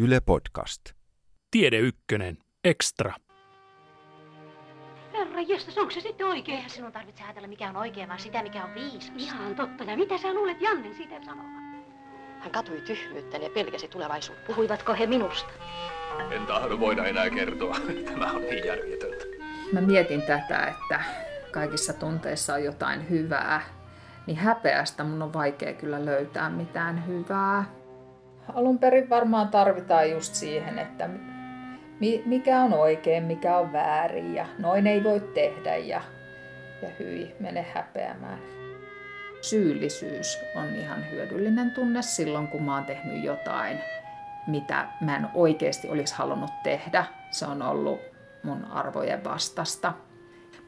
Yle Podcast. Tiede Ykkönen, Extra. Herra jestas, onko se sitten oikein? Eihän sinun tarvitse ajatella, mikä on oikein, vaan sitä, mikä on viisas. Ihan totta. Ja mitä sä luulet Jannen siitä sanovan? Hän katui tyhmyyttä ja pelkäsi tulevaisuutta. Puhuivatko he minusta? En tahdo voida enää kertoa. Tämä on niin järjetöntä. Mä mietin tätä, että kaikissa tunteissa on jotain hyvää, niin häpeästä mun on vaikea kyllä löytää mitään hyvää. Alun perin varmaan tarvitaan just siihen, että mikä on oikein, mikä on väärin ja noin ei voi tehdä ja, ja hyi, mene häpeämään. Syyllisyys on ihan hyödyllinen tunne silloin, kun mä oon tehnyt jotain, mitä mä en oikeasti olisi halunnut tehdä. Se on ollut mun arvojen vastasta.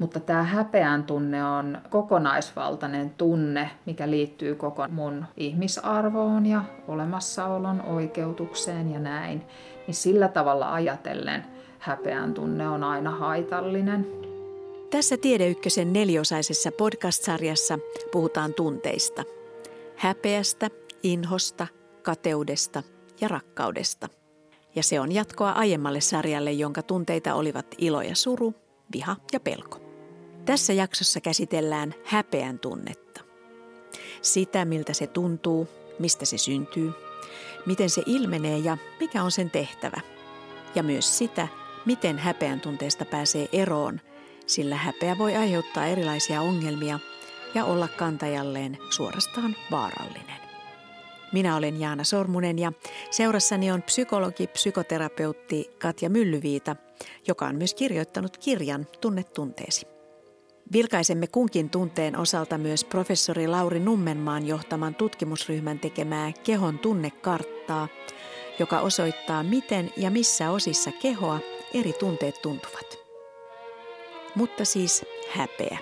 Mutta tämä häpeän tunne on kokonaisvaltainen tunne, mikä liittyy koko mun ihmisarvoon ja olemassaolon oikeutukseen ja näin. Niin sillä tavalla ajatellen häpeän tunne on aina haitallinen. Tässä Tiedeykkösen neliosaisessa podcast-sarjassa puhutaan tunteista. Häpeästä, inhosta, kateudesta ja rakkaudesta. Ja se on jatkoa aiemmalle sarjalle, jonka tunteita olivat ilo ja suru, viha ja pelko. Tässä jaksossa käsitellään häpeän tunnetta. Sitä, miltä se tuntuu, mistä se syntyy, miten se ilmenee ja mikä on sen tehtävä. Ja myös sitä, miten häpeän tunteesta pääsee eroon, sillä häpeä voi aiheuttaa erilaisia ongelmia ja olla kantajalleen suorastaan vaarallinen. Minä olen Jaana Sormunen ja seurassani on psykologi, psykoterapeutti Katja Myllyviita, joka on myös kirjoittanut kirjan Tunne tunteesi. Vilkaisemme kunkin tunteen osalta myös professori Lauri Nummenmaan johtaman tutkimusryhmän tekemää kehon tunnekarttaa, joka osoittaa, miten ja missä osissa kehoa eri tunteet tuntuvat. Mutta siis häpeä.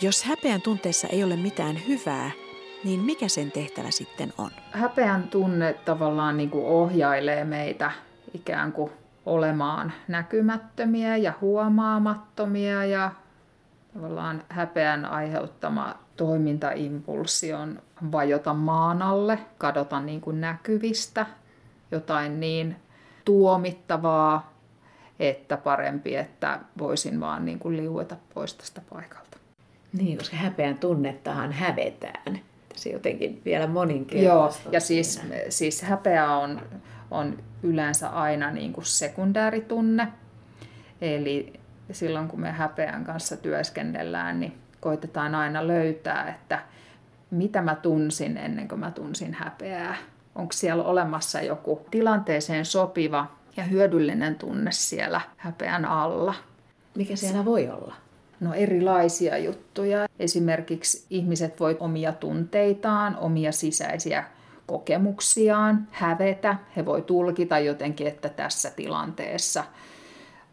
Jos häpeän tunteessa ei ole mitään hyvää, niin mikä sen tehtävä sitten on? Häpeän tunne tavallaan niin kuin ohjailee meitä ikään kuin olemaan näkymättömiä ja huomaamattomia ja tavallaan häpeän aiheuttama toimintaimpulssi on vajota maan alle, kadota niin kuin näkyvistä, jotain niin tuomittavaa, että parempi, että voisin vaan niin kuin liueta pois tästä paikalta. Niin, koska häpeän tunnettahan hävetään. Se jotenkin vielä moninkertaista. Joo, ja siis, siis häpeä on, on yleensä aina niin kuin sekundääritunne. Eli silloin kun me häpeän kanssa työskennellään, niin koitetaan aina löytää, että mitä mä tunsin ennen kuin mä tunsin häpeää. Onko siellä olemassa joku tilanteeseen sopiva ja hyödyllinen tunne siellä häpeän alla. Mikä siellä voi olla? No erilaisia juttuja. Esimerkiksi ihmiset voi omia tunteitaan, omia sisäisiä kokemuksiaan hävetä. He voi tulkita jotenkin, että tässä tilanteessa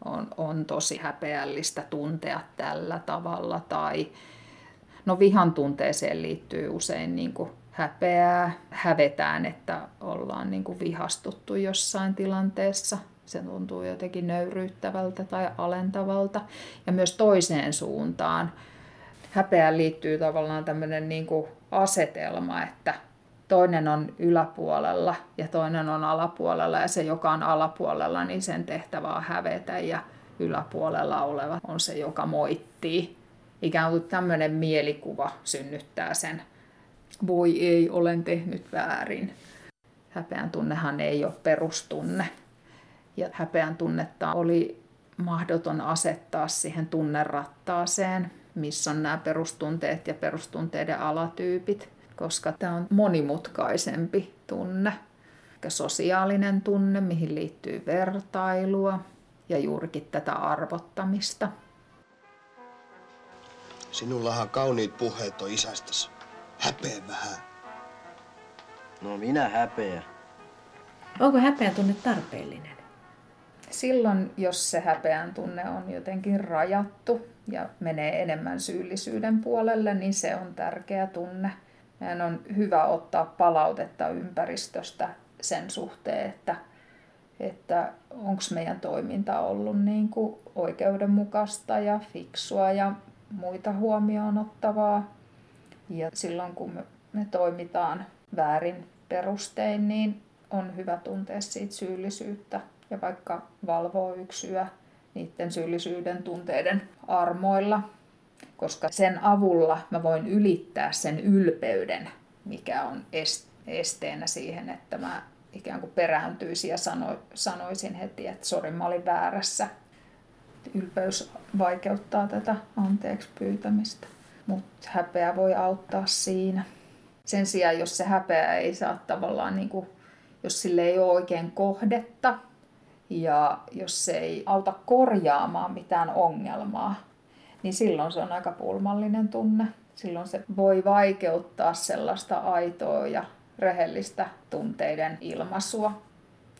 on, on tosi häpeällistä tuntea tällä tavalla. Tai no vihan tunteeseen liittyy usein niin kuin häpeää, hävetään, että ollaan niin kuin vihastuttu jossain tilanteessa. Se tuntuu jotenkin nöyryyttävältä tai alentavalta. Ja myös toiseen suuntaan. Häpeään liittyy tavallaan tämmöinen niin kuin asetelma, että toinen on yläpuolella ja toinen on alapuolella ja se, joka on alapuolella, niin sen tehtävä on hävetä ja yläpuolella oleva on se, joka moittii. Ikään kuin tämmöinen mielikuva synnyttää sen, voi ei, olen tehnyt väärin. Häpeän tunnehan ei ole perustunne. Ja häpeän tunnetta oli mahdoton asettaa siihen tunnerattaaseen, missä on nämä perustunteet ja perustunteiden alatyypit koska tämä on monimutkaisempi tunne. Sosiaalinen tunne, mihin liittyy vertailua ja juurikin tätä arvottamista. Sinullahan kauniit puheet on isästäsi. Häpeä vähän. No minä häpeä. Onko häpeän tunne tarpeellinen? Silloin, jos se häpeän tunne on jotenkin rajattu ja menee enemmän syyllisyyden puolelle, niin se on tärkeä tunne. Meidän on hyvä ottaa palautetta ympäristöstä sen suhteen, että, että onko meidän toiminta ollut niin kuin oikeudenmukaista ja fiksua ja muita huomioon ottavaa. Ja silloin kun me, me toimitaan väärin perustein, niin on hyvä tuntea siitä syyllisyyttä ja vaikka valvoo yksi yö niiden syyllisyyden tunteiden armoilla, koska sen avulla mä voin ylittää sen ylpeyden, mikä on esteenä siihen, että mä ikään kuin perääntyisin ja sano, sanoisin heti, että sori, mä olin väärässä. Ylpeys vaikeuttaa tätä anteeksi pyytämistä, mutta häpeä voi auttaa siinä. Sen sijaan, jos se häpeä ei saa tavallaan, niin kuin, jos sille ei ole oikein kohdetta ja jos se ei auta korjaamaan mitään ongelmaa, niin silloin se on aika pulmallinen tunne. Silloin se voi vaikeuttaa sellaista aitoa ja rehellistä tunteiden ilmaisua,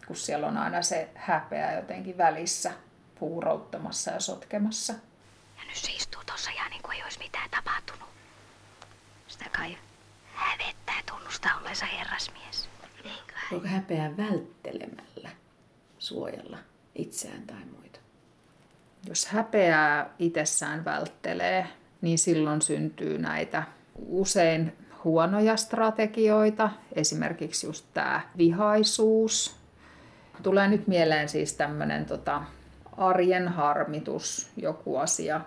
kun siellä on aina se häpeä jotenkin välissä puurouttamassa ja sotkemassa. Ja nyt se istuu tuossa ja niin kuin ei olisi mitään tapahtunut. Sitä kai hävettää tunnustaa olleensa herrasmies. Voiko häpeää välttelemällä suojella itseään tai muita? Jos häpeää itsessään välttelee, niin silloin syntyy näitä usein huonoja strategioita, esimerkiksi just tämä vihaisuus. Tulee nyt mieleen siis tämmöinen tota, arjen harmitus, joku asia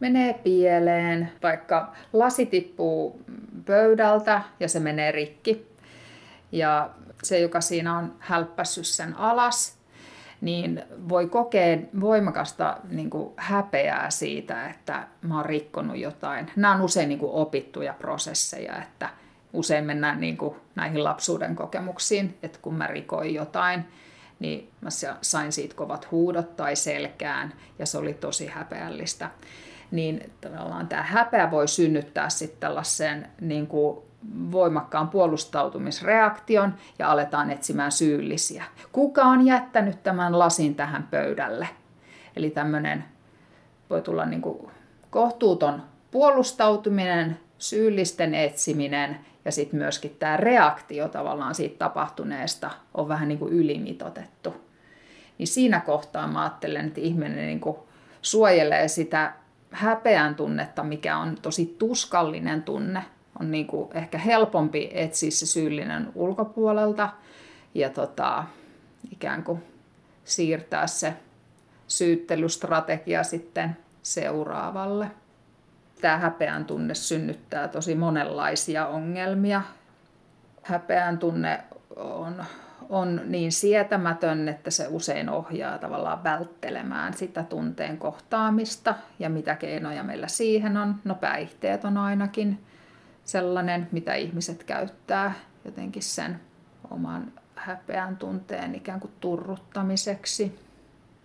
menee pieleen, vaikka lasi tippuu pöydältä ja se menee rikki. Ja se, joka siinä on hälppässyt sen alas, niin voi kokea voimakasta niin kuin häpeää siitä, että mä oon rikkonut jotain. Nämä on usein niin kuin opittuja prosesseja, että usein mennään niin kuin näihin lapsuuden kokemuksiin, että kun mä rikoin jotain, niin mä sain siitä kovat huudot tai selkään ja se oli tosi häpeällistä. Niin tavallaan tämä häpeä voi synnyttää sitten tällaisen niin kuin voimakkaan puolustautumisreaktion ja aletaan etsimään syyllisiä. Kuka on jättänyt tämän lasin tähän pöydälle? Eli tämmöinen voi tulla niin kuin kohtuuton puolustautuminen, syyllisten etsiminen ja sitten myöskin tämä reaktio tavallaan siitä tapahtuneesta on vähän niin kuin ylimitotettu. Niin siinä kohtaa mä ajattelen, että ihminen niin kuin suojelee sitä häpeän tunnetta, mikä on tosi tuskallinen tunne, on niin kuin ehkä helpompi etsiä se syyllinen ulkopuolelta ja tota, ikään kuin siirtää se syyttelystrategia sitten seuraavalle. Tämä häpeän tunne synnyttää tosi monenlaisia ongelmia. Häpeän tunne on, on niin sietämätön, että se usein ohjaa tavallaan välttelemään sitä tunteen kohtaamista. Ja mitä keinoja meillä siihen on? No päihteet on ainakin sellainen, mitä ihmiset käyttää jotenkin sen oman häpeän tunteen ikään kuin turruttamiseksi.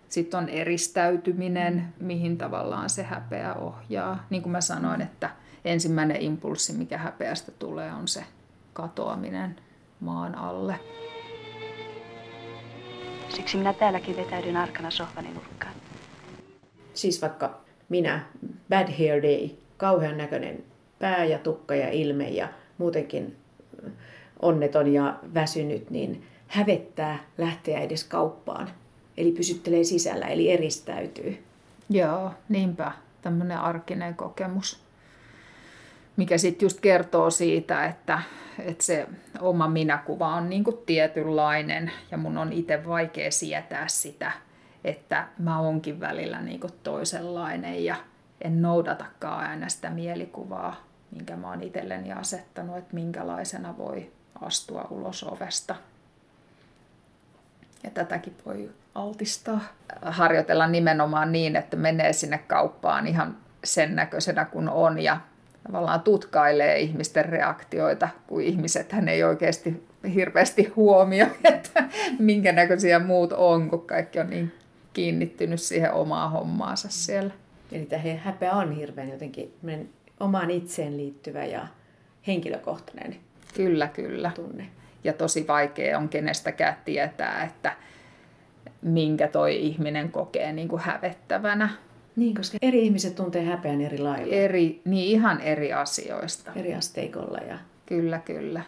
Sitten on eristäytyminen, mihin tavallaan se häpeä ohjaa. Niin kuin mä sanoin, että ensimmäinen impulssi, mikä häpeästä tulee, on se katoaminen maan alle. Siksi minä täälläkin vetäydyn arkana sohvani nurkkaan. Siis vaikka minä, bad hair day, kauhean näköinen pää ja tukka ja ilme ja muutenkin onneton ja väsynyt, niin hävettää lähteä edes kauppaan. Eli pysyttelee sisällä, eli eristäytyy. Joo, niinpä. Tämmöinen arkinen kokemus, mikä sitten just kertoo siitä, että, että se oma minäkuva on niinku tietynlainen ja mun on itse vaikea sietää sitä, että mä onkin välillä niinku toisenlainen ja en noudatakaan aina sitä mielikuvaa, minkä mä oon itselleni asettanut, että minkälaisena voi astua ulos ovesta. Ja tätäkin voi altistaa. Harjoitella nimenomaan niin, että menee sinne kauppaan ihan sen näköisenä kuin on ja tavallaan tutkailee ihmisten reaktioita, kun ihmiset hän ei oikeasti hirveästi huomioi, että minkä näköisiä muut on, kun kaikki on niin kiinnittynyt siihen omaan hommaansa siellä. Eli tämä häpeä on hirveän jotenkin omaan itseen liittyvä ja henkilökohtainen Kyllä, kyllä. tunne. Ja tosi vaikea on kenestäkään tietää, että minkä toi ihminen kokee niin kuin hävettävänä. Niin, koska eri ihmiset tuntee häpeän eri lailla. Eri, niin ihan eri asioista. Eri asteikolla. Ja... Kyllä, kyllä.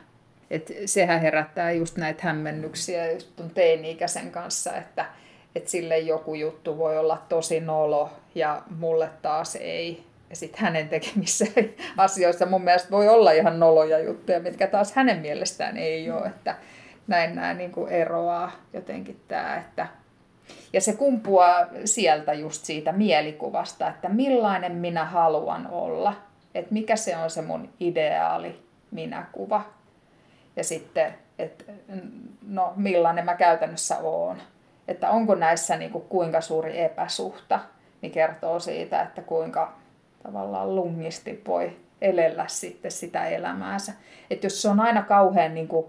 Et sehän herättää just näitä hämmennyksiä just tuon teini-ikäisen kanssa, että et sille joku juttu voi olla tosi nolo ja mulle taas ei. Ja sitten hänen tekemissä asioissa mun mielestä voi olla ihan noloja juttuja, mitkä taas hänen mielestään ei ole. Että näin nämä niin kuin eroaa jotenkin tämä, että ja se kumpuaa sieltä just siitä mielikuvasta, että millainen minä haluan olla, että mikä se on se mun ideaali minäkuva. Ja sitten, että no millainen mä käytännössä oon. Että onko näissä niin kuin kuinka suuri epäsuhta, niin kertoo siitä, että kuinka tavallaan lungisti voi elellä sitten sitä elämäänsä. Että jos se on aina kauhean niin kuin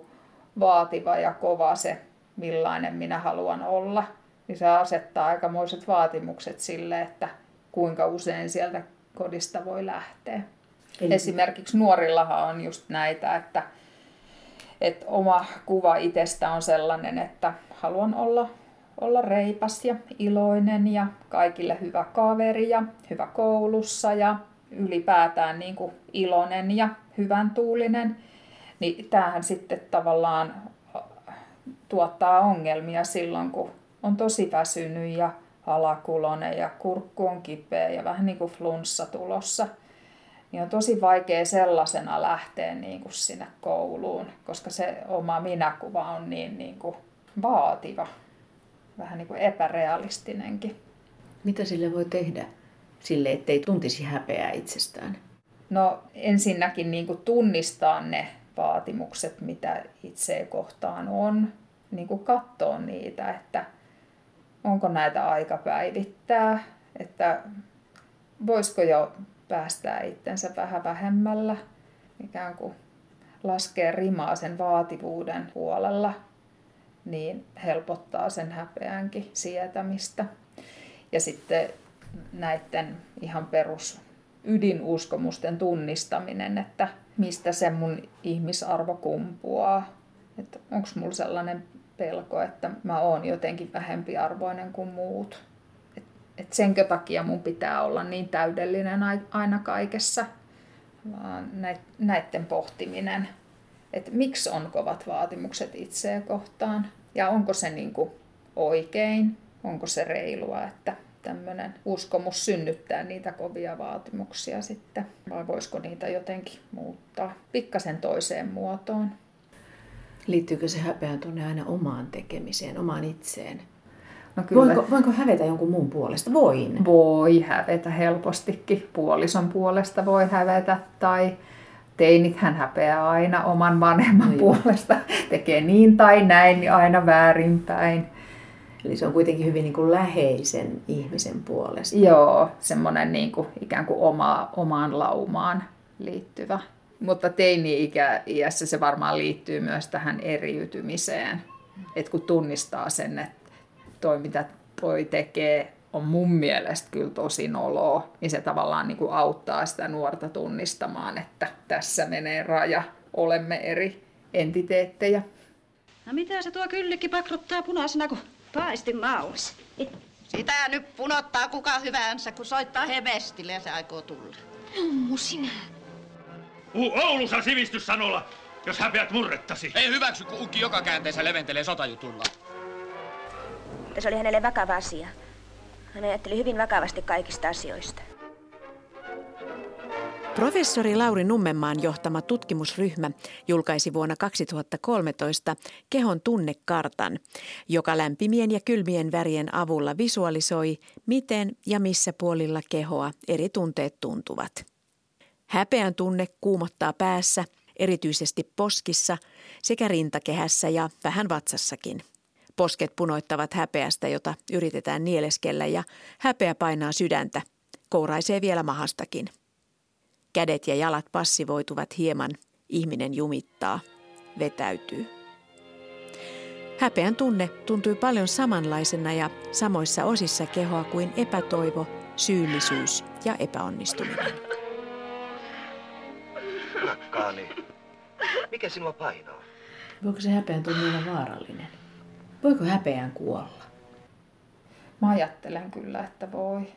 vaativa ja kova se, millainen minä haluan olla, niin se asettaa aikamoiset vaatimukset sille, että kuinka usein sieltä kodista voi lähteä. Eli... Esimerkiksi nuorillahan on just näitä, että, että oma kuva itsestä on sellainen, että haluan olla, olla reipas ja iloinen ja kaikille hyvä kaveri ja hyvä koulussa ja ylipäätään niin kuin iloinen ja hyvän tuulinen. Niin tämähän sitten tavallaan tuottaa ongelmia silloin, kun on tosi väsynyt ja alakulonen ja kurkku on kipeä ja vähän niin kuin flunssa tulossa, niin on tosi vaikea sellaisena lähteä niin kuin sinne kouluun, koska se oma minäkuva on niin, niin kuin vaativa, vähän niin kuin epärealistinenkin. Mitä sille voi tehdä sille, ettei tuntisi häpeää itsestään? No ensinnäkin niin kuin tunnistaa ne vaatimukset, mitä itse kohtaan on, niin kuin katsoa niitä, että onko näitä aika päivittää, että voisiko jo päästää itsensä vähän vähemmällä, ikään kuin laskea rimaa sen vaativuuden puolella, niin helpottaa sen häpeänkin sietämistä. Ja sitten näiden ihan perus ydinuskomusten tunnistaminen, että mistä se mun ihmisarvo kumpuaa. Että onko mulla sellainen pelko, että mä oon jotenkin vähempiarvoinen kuin muut. Et, et senkö takia mun pitää olla niin täydellinen aina kaikessa, vaan näiden pohtiminen, että miksi on kovat vaatimukset itseä kohtaan ja onko se niin kuin oikein, onko se reilua, että tämmöinen uskomus synnyttää niitä kovia vaatimuksia sitten, vai voisiko niitä jotenkin muuttaa pikkasen toiseen muotoon. Liittyykö se häpeän tunne aina omaan tekemiseen, omaan itseen? No kyllä. Voinko, voinko hävetä jonkun muun puolesta? Voin. Voi hävetä helpostikin. Puolison puolesta voi hävetä tai teinit hän häpeää aina oman vanhemman no puolesta. Tekee niin tai näin, niin aina väärinpäin. Eli se on kuitenkin hyvin niin kuin läheisen ihmisen puolesta. Joo, semmoinen niin kuin, ikään kuin oma, omaan laumaan liittyvä mutta teini-iässä se varmaan liittyy myös tähän eriytymiseen. Että kun tunnistaa sen, että toi mitä toi tekee on mun mielestä kyllä tosi noloa, niin se tavallaan niin kuin auttaa sitä nuorta tunnistamaan, että tässä menee raja, olemme eri entiteettejä. No mitä se tuo kyllikki pakruttaa punaisena kuin paistin maus? Sitä nyt punottaa kuka hyvänsä, kun soittaa hevestille ja se aikoo tulla. Mummu, sinä. Puhu Oulussa sivistyssanolla, jos häpeät murrettasi. Ei hyväksy, kun ukki joka käänteessä leventelee sotajutulla. Se oli hänelle vakava asia. Hän ajatteli hyvin vakavasti kaikista asioista. Professori Lauri Nummenmaan johtama tutkimusryhmä julkaisi vuonna 2013 kehon tunnekartan, joka lämpimien ja kylmien värien avulla visualisoi, miten ja missä puolilla kehoa eri tunteet tuntuvat. Häpeän tunne kuumottaa päässä, erityisesti poskissa sekä rintakehässä ja vähän vatsassakin. Posket punoittavat häpeästä, jota yritetään nieleskellä ja häpeä painaa sydäntä, kouraisee vielä mahastakin. Kädet ja jalat passivoituvat hieman, ihminen jumittaa, vetäytyy. Häpeän tunne tuntui paljon samanlaisena ja samoissa osissa kehoa kuin epätoivo, syyllisyys ja epäonnistuminen. Rakkaani, mikä sinua painaa? Voiko se häpeän tunne olla vaarallinen? Voiko häpeään kuolla? Mä ajattelen kyllä, että voi.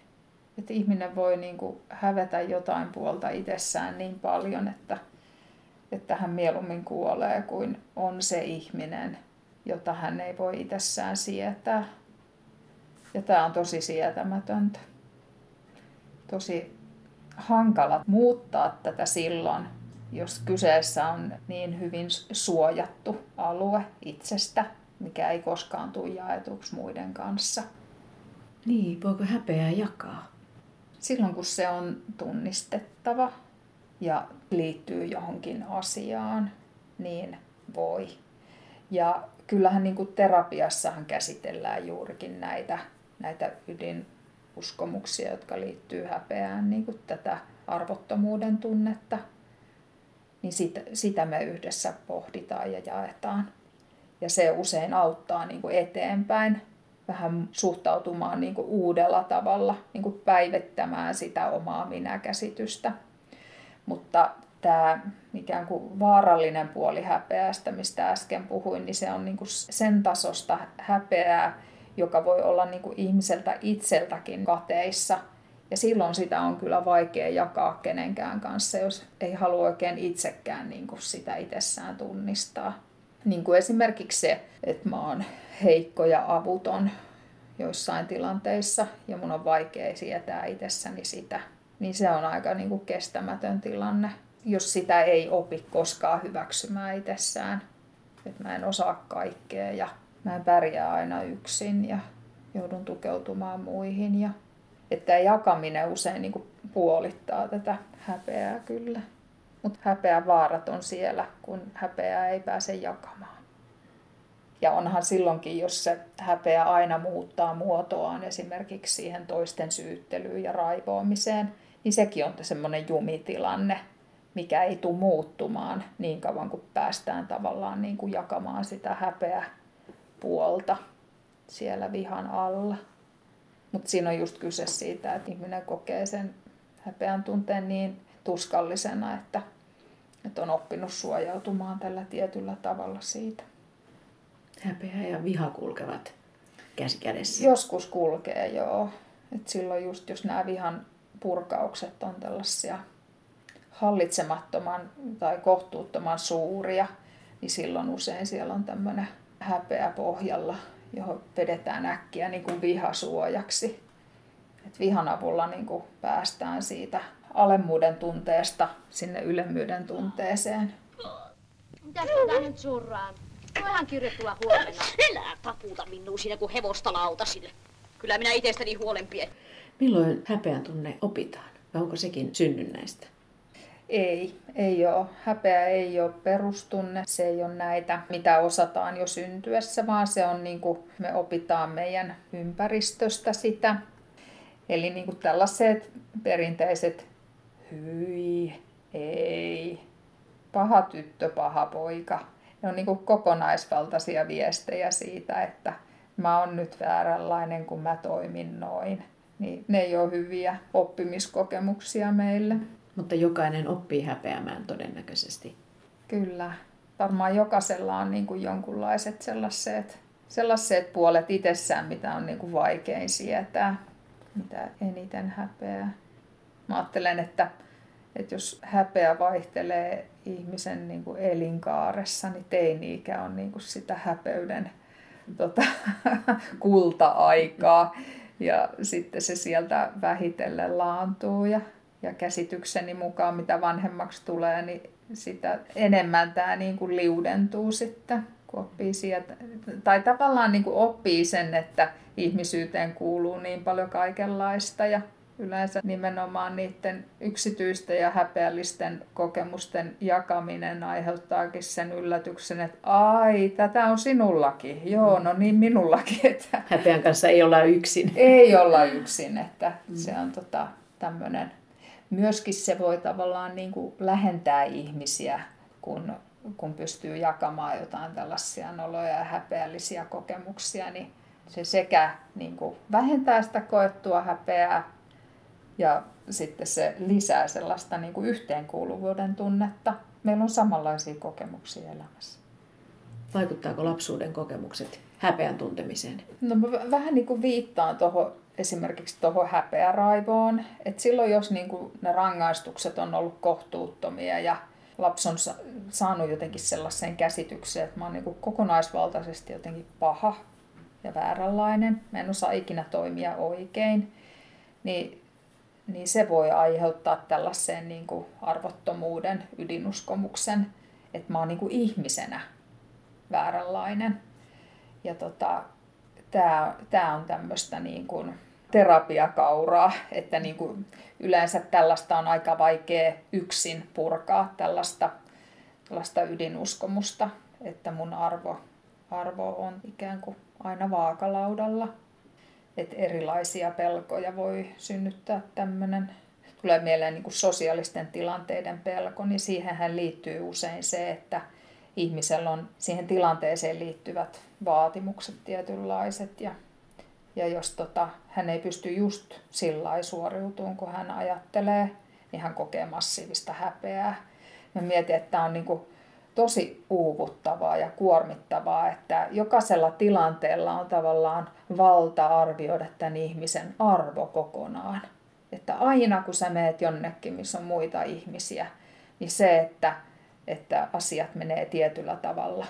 Että ihminen voi niin kuin hävetä jotain puolta itsessään niin paljon, että, että hän mieluummin kuolee kuin on se ihminen, jota hän ei voi itsessään sietää. Ja tämä on tosi sietämätöntä. Tosi hankala muuttaa tätä silloin, jos kyseessä on niin hyvin suojattu alue itsestä, mikä ei koskaan tule jaetuksi muiden kanssa. Niin, voiko häpeää jakaa? Silloin kun se on tunnistettava ja liittyy johonkin asiaan, niin voi. Ja kyllähän niin kuin terapiassahan käsitellään juurikin näitä, näitä ydinuskomuksia, jotka liittyy häpeään, niin kuin tätä arvottomuuden tunnetta. Niin sitä, sitä me yhdessä pohditaan ja jaetaan. Ja se usein auttaa niin kuin eteenpäin vähän suhtautumaan niin kuin uudella tavalla, niin kuin päivittämään sitä omaa minäkäsitystä. Mutta tämä ikään kuin vaarallinen puoli häpeästä, mistä äsken puhuin, niin se on niin kuin sen tasosta häpeää, joka voi olla niin kuin ihmiseltä itseltäkin kateissa. Ja silloin sitä on kyllä vaikea jakaa kenenkään kanssa, jos ei halua oikein itsekään niin kuin sitä itsessään tunnistaa. Niin kuin esimerkiksi se, että mä oon heikko ja avuton joissain tilanteissa ja mun on vaikea sietää itsessäni sitä, niin se on aika niin kuin kestämätön tilanne, jos sitä ei opi koskaan hyväksymään itsessään. Että mä en osaa kaikkea ja mä en pärjää aina yksin ja joudun tukeutumaan muihin. Ja, että jakaminen usein niin kuin puolittaa tätä häpeää kyllä. Mutta häpeän vaarat on siellä, kun häpeää ei pääse jakamaan. Ja onhan silloinkin, jos se häpeä aina muuttaa muotoaan esimerkiksi siihen toisten syyttelyyn ja raivoamiseen, niin sekin on semmoinen jumitilanne, mikä ei tule muuttumaan niin kauan kuin päästään tavallaan niin kuin jakamaan sitä häpeä puolta siellä vihan alla. Mutta siinä on just kyse siitä, että ihminen kokee sen häpeän tunteen niin tuskallisena, että, että on oppinut suojautumaan tällä tietyllä tavalla siitä. Häpeä ja viha kulkevat käsi kädessä. Joskus kulkee, joo. Et silloin just, jos nämä vihan purkaukset on tällaisia hallitsemattoman tai kohtuuttoman suuria, niin silloin usein siellä on tämmöinen häpeä pohjalla, johon vedetään äkkiä niin kuin vihasuojaksi. Et vihan avulla niin kuin päästään siitä alemmuuden tunteesta sinne ylemmyyden tunteeseen. Mitäs tätä nyt surraan? Voihan kirje tulla huomenna. Elää taputa minua siinä kuin hevosta lautasille. Kyllä minä itsestäni huolen pien. Milloin häpeän tunne opitaan? Vai onko sekin synnynnäistä? Ei, ei ole. Häpeä ei ole perustunne. Se ei ole näitä, mitä osataan jo syntyessä, vaan se on niin kuin me opitaan meidän ympäristöstä sitä. Eli niin kuin tällaiset perinteiset hyi, ei, paha tyttö, paha poika. Ne on niin kuin kokonaisvaltaisia viestejä siitä, että mä oon nyt vääränlainen, kun mä toimin noin. Niin ne ei ole hyviä oppimiskokemuksia meille. Mutta jokainen oppii häpeämään todennäköisesti. Kyllä. Varmaan jokaisella on niin kuin jonkunlaiset sellaiset, sellaiset puolet itsessään, mitä on niin kuin vaikein sietää, mitä eniten häpeää. Mä ajattelen, että, että jos häpeä vaihtelee ihmisen niin kuin elinkaaressa, niin teini-ikä on niin kuin sitä häpeyden tota, kulta-aikaa. Ja sitten se sieltä vähitellen laantuu ja ja käsitykseni mukaan, mitä vanhemmaksi tulee, niin sitä enemmän tämä niin kuin liudentuu sitten, kun oppii sieltä. Tai tavallaan niin kuin oppii sen, että ihmisyyteen kuuluu niin paljon kaikenlaista ja yleensä nimenomaan niiden yksityisten ja häpeällisten kokemusten jakaminen aiheuttaakin sen yllätyksen, että ai, tätä on sinullakin. Joo, no niin minullakin. Että Häpeän kanssa ei olla yksin. Ei olla yksin, että se on tota, tämmöinen myöskin se voi tavallaan niin kuin lähentää ihmisiä, kun, kun pystyy jakamaan jotain tällaisia noloja ja häpeällisiä kokemuksia, niin se sekä niin kuin vähentää sitä koettua häpeää ja sitten se lisää sellaista niin kuin yhteenkuuluvuuden tunnetta. Meillä on samanlaisia kokemuksia elämässä. Vaikuttaako lapsuuden kokemukset häpeän tuntemiseen? No mä vähän niin kuin viittaan tuohon esimerkiksi tuohon häpeäraivoon. Et silloin, jos niin kuin ne rangaistukset on ollut kohtuuttomia ja lapsi on saanut jotenkin sellaisen käsityksen, että mä oon niin kuin kokonaisvaltaisesti jotenkin paha ja vääränlainen, mä en osaa ikinä toimia oikein, niin, niin se voi aiheuttaa tällaisen niin kuin arvottomuuden, ydinuskomuksen, että mä oon niin kuin ihmisenä vääränlainen. Ja tota, tämä, on tämmöistä niin terapiakauraa, että niin kuin yleensä tällaista on aika vaikea yksin purkaa tällaista, tällaista ydinuskomusta, että mun arvo, arvo on ikään kuin aina vaakalaudalla. Että erilaisia pelkoja voi synnyttää tämmöinen. Tulee mieleen niin kuin sosiaalisten tilanteiden pelko, niin siihenhän liittyy usein se, että ihmisellä on siihen tilanteeseen liittyvät vaatimukset tietynlaiset ja, ja jos tota, hän ei pysty just sillä suoriutumaan, kun hän ajattelee, niin hän kokee massiivista häpeää. Mä mietin, että on niin kuin tosi uuvuttavaa ja kuormittavaa, että jokaisella tilanteella on tavallaan valta arvioida tämän ihmisen arvo kokonaan. Että aina kun sä meet jonnekin, missä on muita ihmisiä, niin se, että, että asiat menee tietyllä tavalla,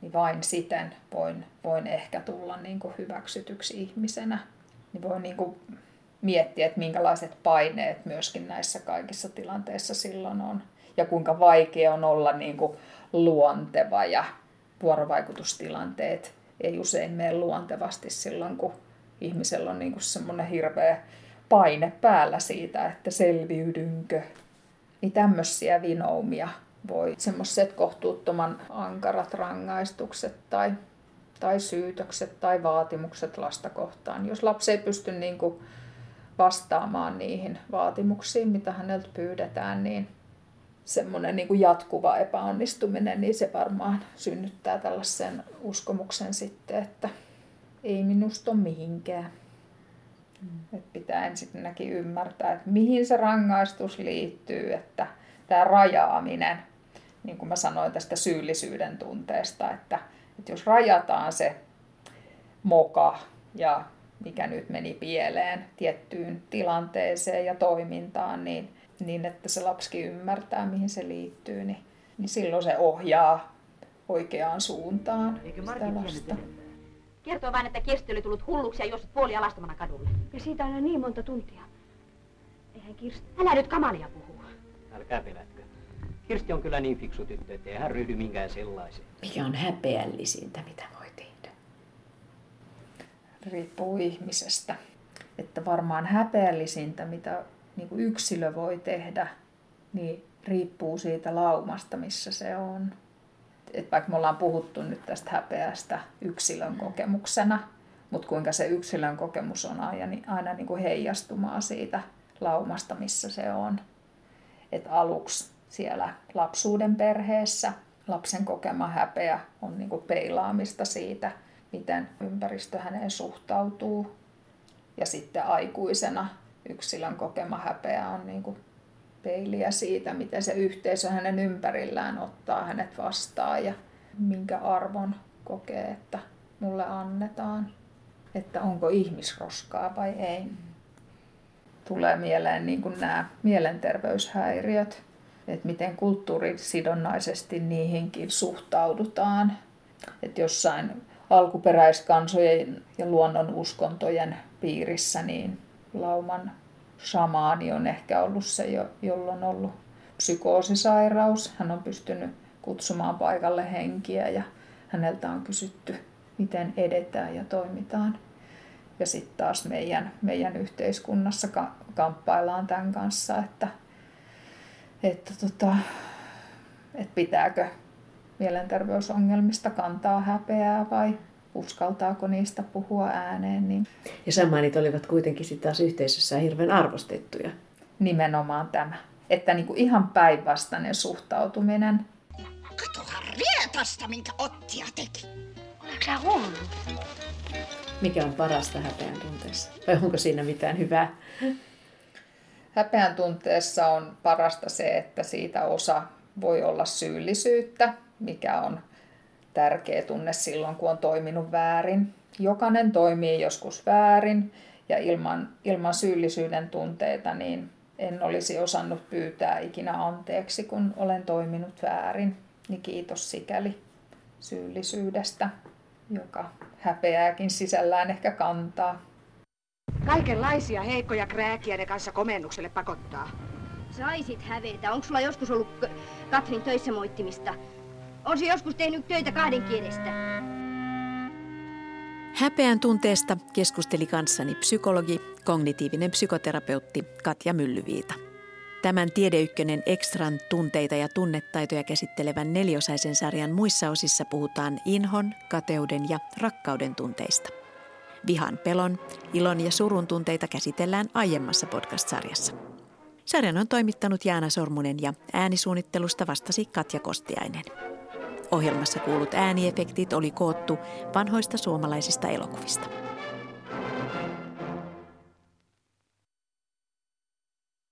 niin vain siten voin, voin ehkä tulla niin kuin hyväksytyksi ihmisenä. Niin voin niin kuin miettiä, että minkälaiset paineet myöskin näissä kaikissa tilanteissa silloin on ja kuinka vaikea on olla niin kuin luonteva ja vuorovaikutustilanteet ei usein mene luontevasti silloin, kun ihmisellä on niin kuin semmoinen hirveä paine päällä siitä, että selviydynkö. Niin tämmöisiä vinoumia voi semmoiset kohtuuttoman ankarat rangaistukset tai, tai syytökset tai vaatimukset lasta kohtaan. Jos lapsi ei pysty niin kuin vastaamaan niihin vaatimuksiin, mitä häneltä pyydetään, niin semmoinen niin kuin jatkuva epäonnistuminen, niin se varmaan synnyttää tällaisen uskomuksen sitten, että ei minusta ole mihinkään. Mm. Et pitää ensinnäkin ymmärtää, että mihin se rangaistus liittyy, että tämä rajaaminen, niin kuin mä sanoin tästä syyllisyyden tunteesta, että, että jos rajataan se moka ja mikä nyt meni pieleen tiettyyn tilanteeseen ja toimintaan, niin niin, että se lapsikin ymmärtää, mihin se liittyy, niin, niin silloin se ohjaa oikeaan suuntaan Eikö sitä lasta. Kertoo vain, että Kirsti oli tullut hulluksi ja juossut puoli alastomana kadulle. Ja siitä on niin monta tuntia. Eihän Kirsti... Älä nyt kamalia puhua. Älkää pelätkö. Kirsti on kyllä niin fiksu tyttö, ettei hän ryhdy minkään sellaiseen. Mikä on häpeällisintä, mitä voi tehdä? Riippuu ihmisestä. Että varmaan häpeällisintä, mitä niin kuin yksilö voi tehdä, niin riippuu siitä laumasta, missä se on. Et vaikka me ollaan puhuttu nyt tästä häpeästä yksilön kokemuksena, mutta kuinka se yksilön kokemus on aina, aina niin kuin heijastumaa siitä laumasta, missä se on. Et aluksi siellä lapsuuden perheessä lapsen kokema häpeä on niin kuin peilaamista siitä, miten ympäristö häneen suhtautuu. Ja sitten aikuisena yksilön kokema häpeä on niin kuin peiliä siitä, miten se yhteisö hänen ympärillään ottaa hänet vastaan ja minkä arvon kokee, että mulle annetaan. Että onko ihmisroskaa vai ei. Tulee mieleen niin kuin nämä mielenterveyshäiriöt, että miten kulttuurisidonnaisesti niihinkin suhtaudutaan. Että jossain alkuperäiskansojen ja luonnon uskontojen piirissä niin lauman shamaani on ehkä ollut se, jolla on ollut psykoosisairaus. Hän on pystynyt kutsumaan paikalle henkiä ja häneltä on kysytty, miten edetään ja toimitaan. Ja sitten taas meidän, meidän yhteiskunnassa kamppaillaan tämän kanssa, että, että, tota, että pitääkö mielenterveysongelmista kantaa häpeää vai uskaltaako niistä puhua ääneen. Niin... Ja samanit olivat kuitenkin sitten taas yhteisössä hirveän arvostettuja. Nimenomaan tämä. Että niin kuin ihan päinvastainen suhtautuminen. Katohan rietasta, minkä ottia teki. Oletko sä hullu? Mikä on parasta häpeän tunteessa? Vai onko siinä mitään hyvää? Häpeän tunteessa on parasta se, että siitä osa voi olla syyllisyyttä, mikä on tärkeä tunne silloin, kun on toiminut väärin. Jokainen toimii joskus väärin ja ilman, ilman syyllisyyden tunteita niin en olisi osannut pyytää ikinä anteeksi, kun olen toiminut väärin. Niin kiitos sikäli syyllisyydestä, joka häpeääkin sisällään ehkä kantaa. Kaikenlaisia heikkoja krääkiä ne kanssa komennukselle pakottaa. Saisit hävetä. Onko sulla joskus ollut Katrin töissä moittimista? On se joskus tehnyt töitä kahden kielestä? Häpeän tunteesta keskusteli kanssani psykologi, kognitiivinen psykoterapeutti Katja Myllyviita. Tämän Tiedeykkönen Extran tunteita ja tunnetaitoja käsittelevän neliosaisen sarjan muissa osissa puhutaan inhon, kateuden ja rakkauden tunteista. Vihan, pelon, ilon ja surun tunteita käsitellään aiemmassa podcast-sarjassa. Sarjan on toimittanut Jaana Sormunen ja äänisuunnittelusta vastasi Katja Kostiainen. Ohjelmassa kuulut ääniefektit oli koottu vanhoista suomalaisista elokuvista.